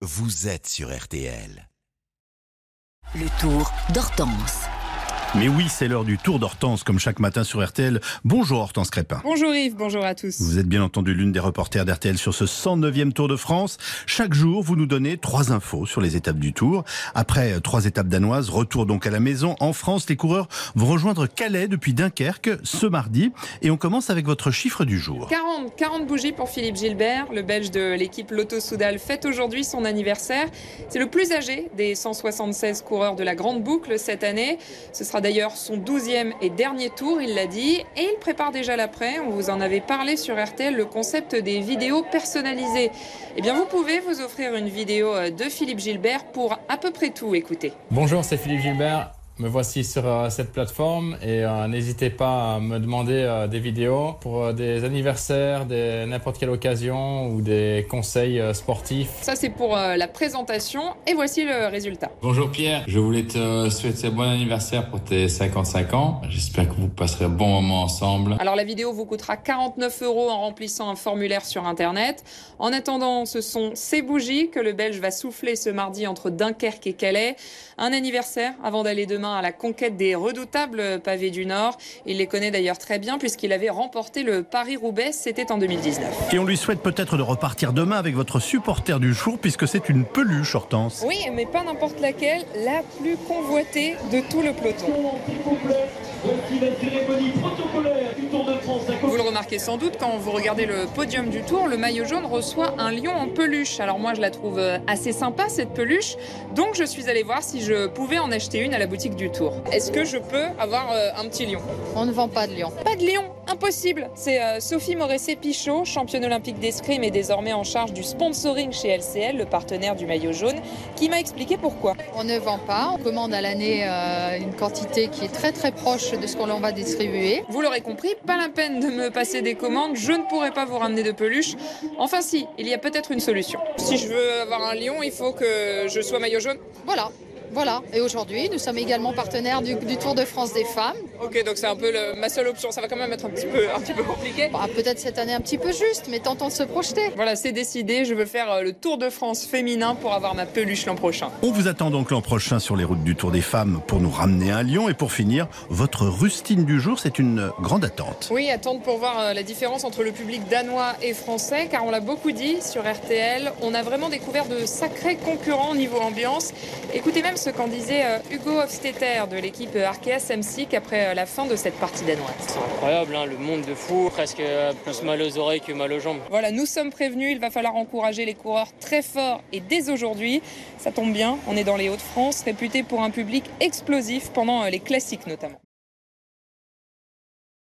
vous êtes sur RTL. Le tour d'Hortense. Mais oui, c'est l'heure du tour d'Hortense, comme chaque matin sur RTL. Bonjour Hortense Crépin. Bonjour Yves, bonjour à tous. Vous êtes bien entendu l'une des reporters d'RTL sur ce 109e Tour de France. Chaque jour, vous nous donnez trois infos sur les étapes du Tour. Après euh, trois étapes danoises, retour donc à la maison. En France, les coureurs vont rejoindre Calais depuis Dunkerque ce mardi. Et on commence avec votre chiffre du jour. 40, 40 bougies pour Philippe Gilbert. Le Belge de l'équipe Lotto Soudal fête aujourd'hui son anniversaire. C'est le plus âgé des 176 coureurs de la Grande Boucle cette année. Ce sera d'ailleurs son 12e et dernier tour, il l'a dit. Et il prépare déjà l'après. On vous en avait parlé sur RTL, le concept des vidéos personnalisées. Eh bien, vous pouvez vous offrir une vidéo euh, de Philippe Gilbert pour à peu près tout écouter. Bonjour, c'est Philippe Gilbert. Me voici sur euh, cette plateforme et euh, n'hésitez pas à me demander euh, des vidéos pour euh, des anniversaires, des n'importe quelle occasion ou des conseils euh, sportifs. Ça, c'est pour euh, la présentation. Et voici le résultat. Bonjour Pierre, je voulais te souhaiter bon anniversaire pour tes 55 ans. J'espère que vous passerez un bon moment ensemble. Alors la vidéo vous coûtera 49 euros en remplissant un formulaire sur Internet. En attendant, ce sont ces bougies que le Belge va souffler ce mardi entre Dunkerque et Calais. Un anniversaire avant d'aller demain à la conquête des redoutables pavés du Nord. Il les connaît d'ailleurs très bien puisqu'il avait remporté le Paris-Roubaix, c'était en 2019. Et on lui souhaite peut-être de repartir demain avec votre supporter du jour, puisque c'est une peluche, Hortense. Oui, mais pas n'importe laquelle, la plus convoitée de tout le peloton. Vous le remarquez sans doute quand vous regardez le podium du tour, le maillot jaune reçoit un lion en peluche. Alors moi je la trouve euh, assez sympa cette peluche, donc je suis allée voir si je pouvais en acheter une à la boutique du tour. Est-ce que je peux avoir euh, un petit lion? On ne vend pas de lion. Pas de lion, impossible. C'est euh, Sophie Moressé-Pichot, championne olympique d'escrime et désormais en charge du sponsoring chez LCL, le partenaire du maillot jaune, qui m'a expliqué pourquoi. On ne vend pas. On commande à l'année euh, une quantité qui est très très proche de ce qu'on va distribuer. Vous l'aurez compris, pas la peine de me passer des commandes, je ne pourrai pas vous ramener de peluche. Enfin si, il y a peut-être une solution. Si je veux avoir un lion, il faut que je sois maillot jaune? Voilà. Voilà. Et aujourd'hui, nous sommes également partenaires du, du Tour de France des femmes. Ok, donc c'est un peu le- ma seule option. Ça va quand même être un petit peu, un petit peu compliqué. Bah, Peut-être cette année un petit peu juste, mais tentons de se projeter. Voilà, c'est décidé. Je veux faire euh, le Tour de France féminin pour avoir ma peluche l'an prochain. On vous attend donc l'an prochain sur les routes du Tour des Femmes pour nous ramener un lion. Et pour finir, votre rustine du jour, c'est une grande attente. Oui, attendre pour voir euh, la différence entre le public danois et français, car on l'a beaucoup dit sur RTL. On a vraiment découvert de sacrés concurrents au niveau ambiance. Écoutez même ce qu'en disait euh, Hugo Hofstetter de l'équipe Arkea Samsic après euh, la fin de cette partie danoise. C'est incroyable, hein, le monde de fou, presque euh, plus mal aux oreilles que mal aux jambes. Voilà, nous sommes prévenus, il va falloir encourager les coureurs très fort et dès aujourd'hui. Ça tombe bien, on est dans les Hauts-de-France, réputé pour un public explosif pendant les classiques notamment.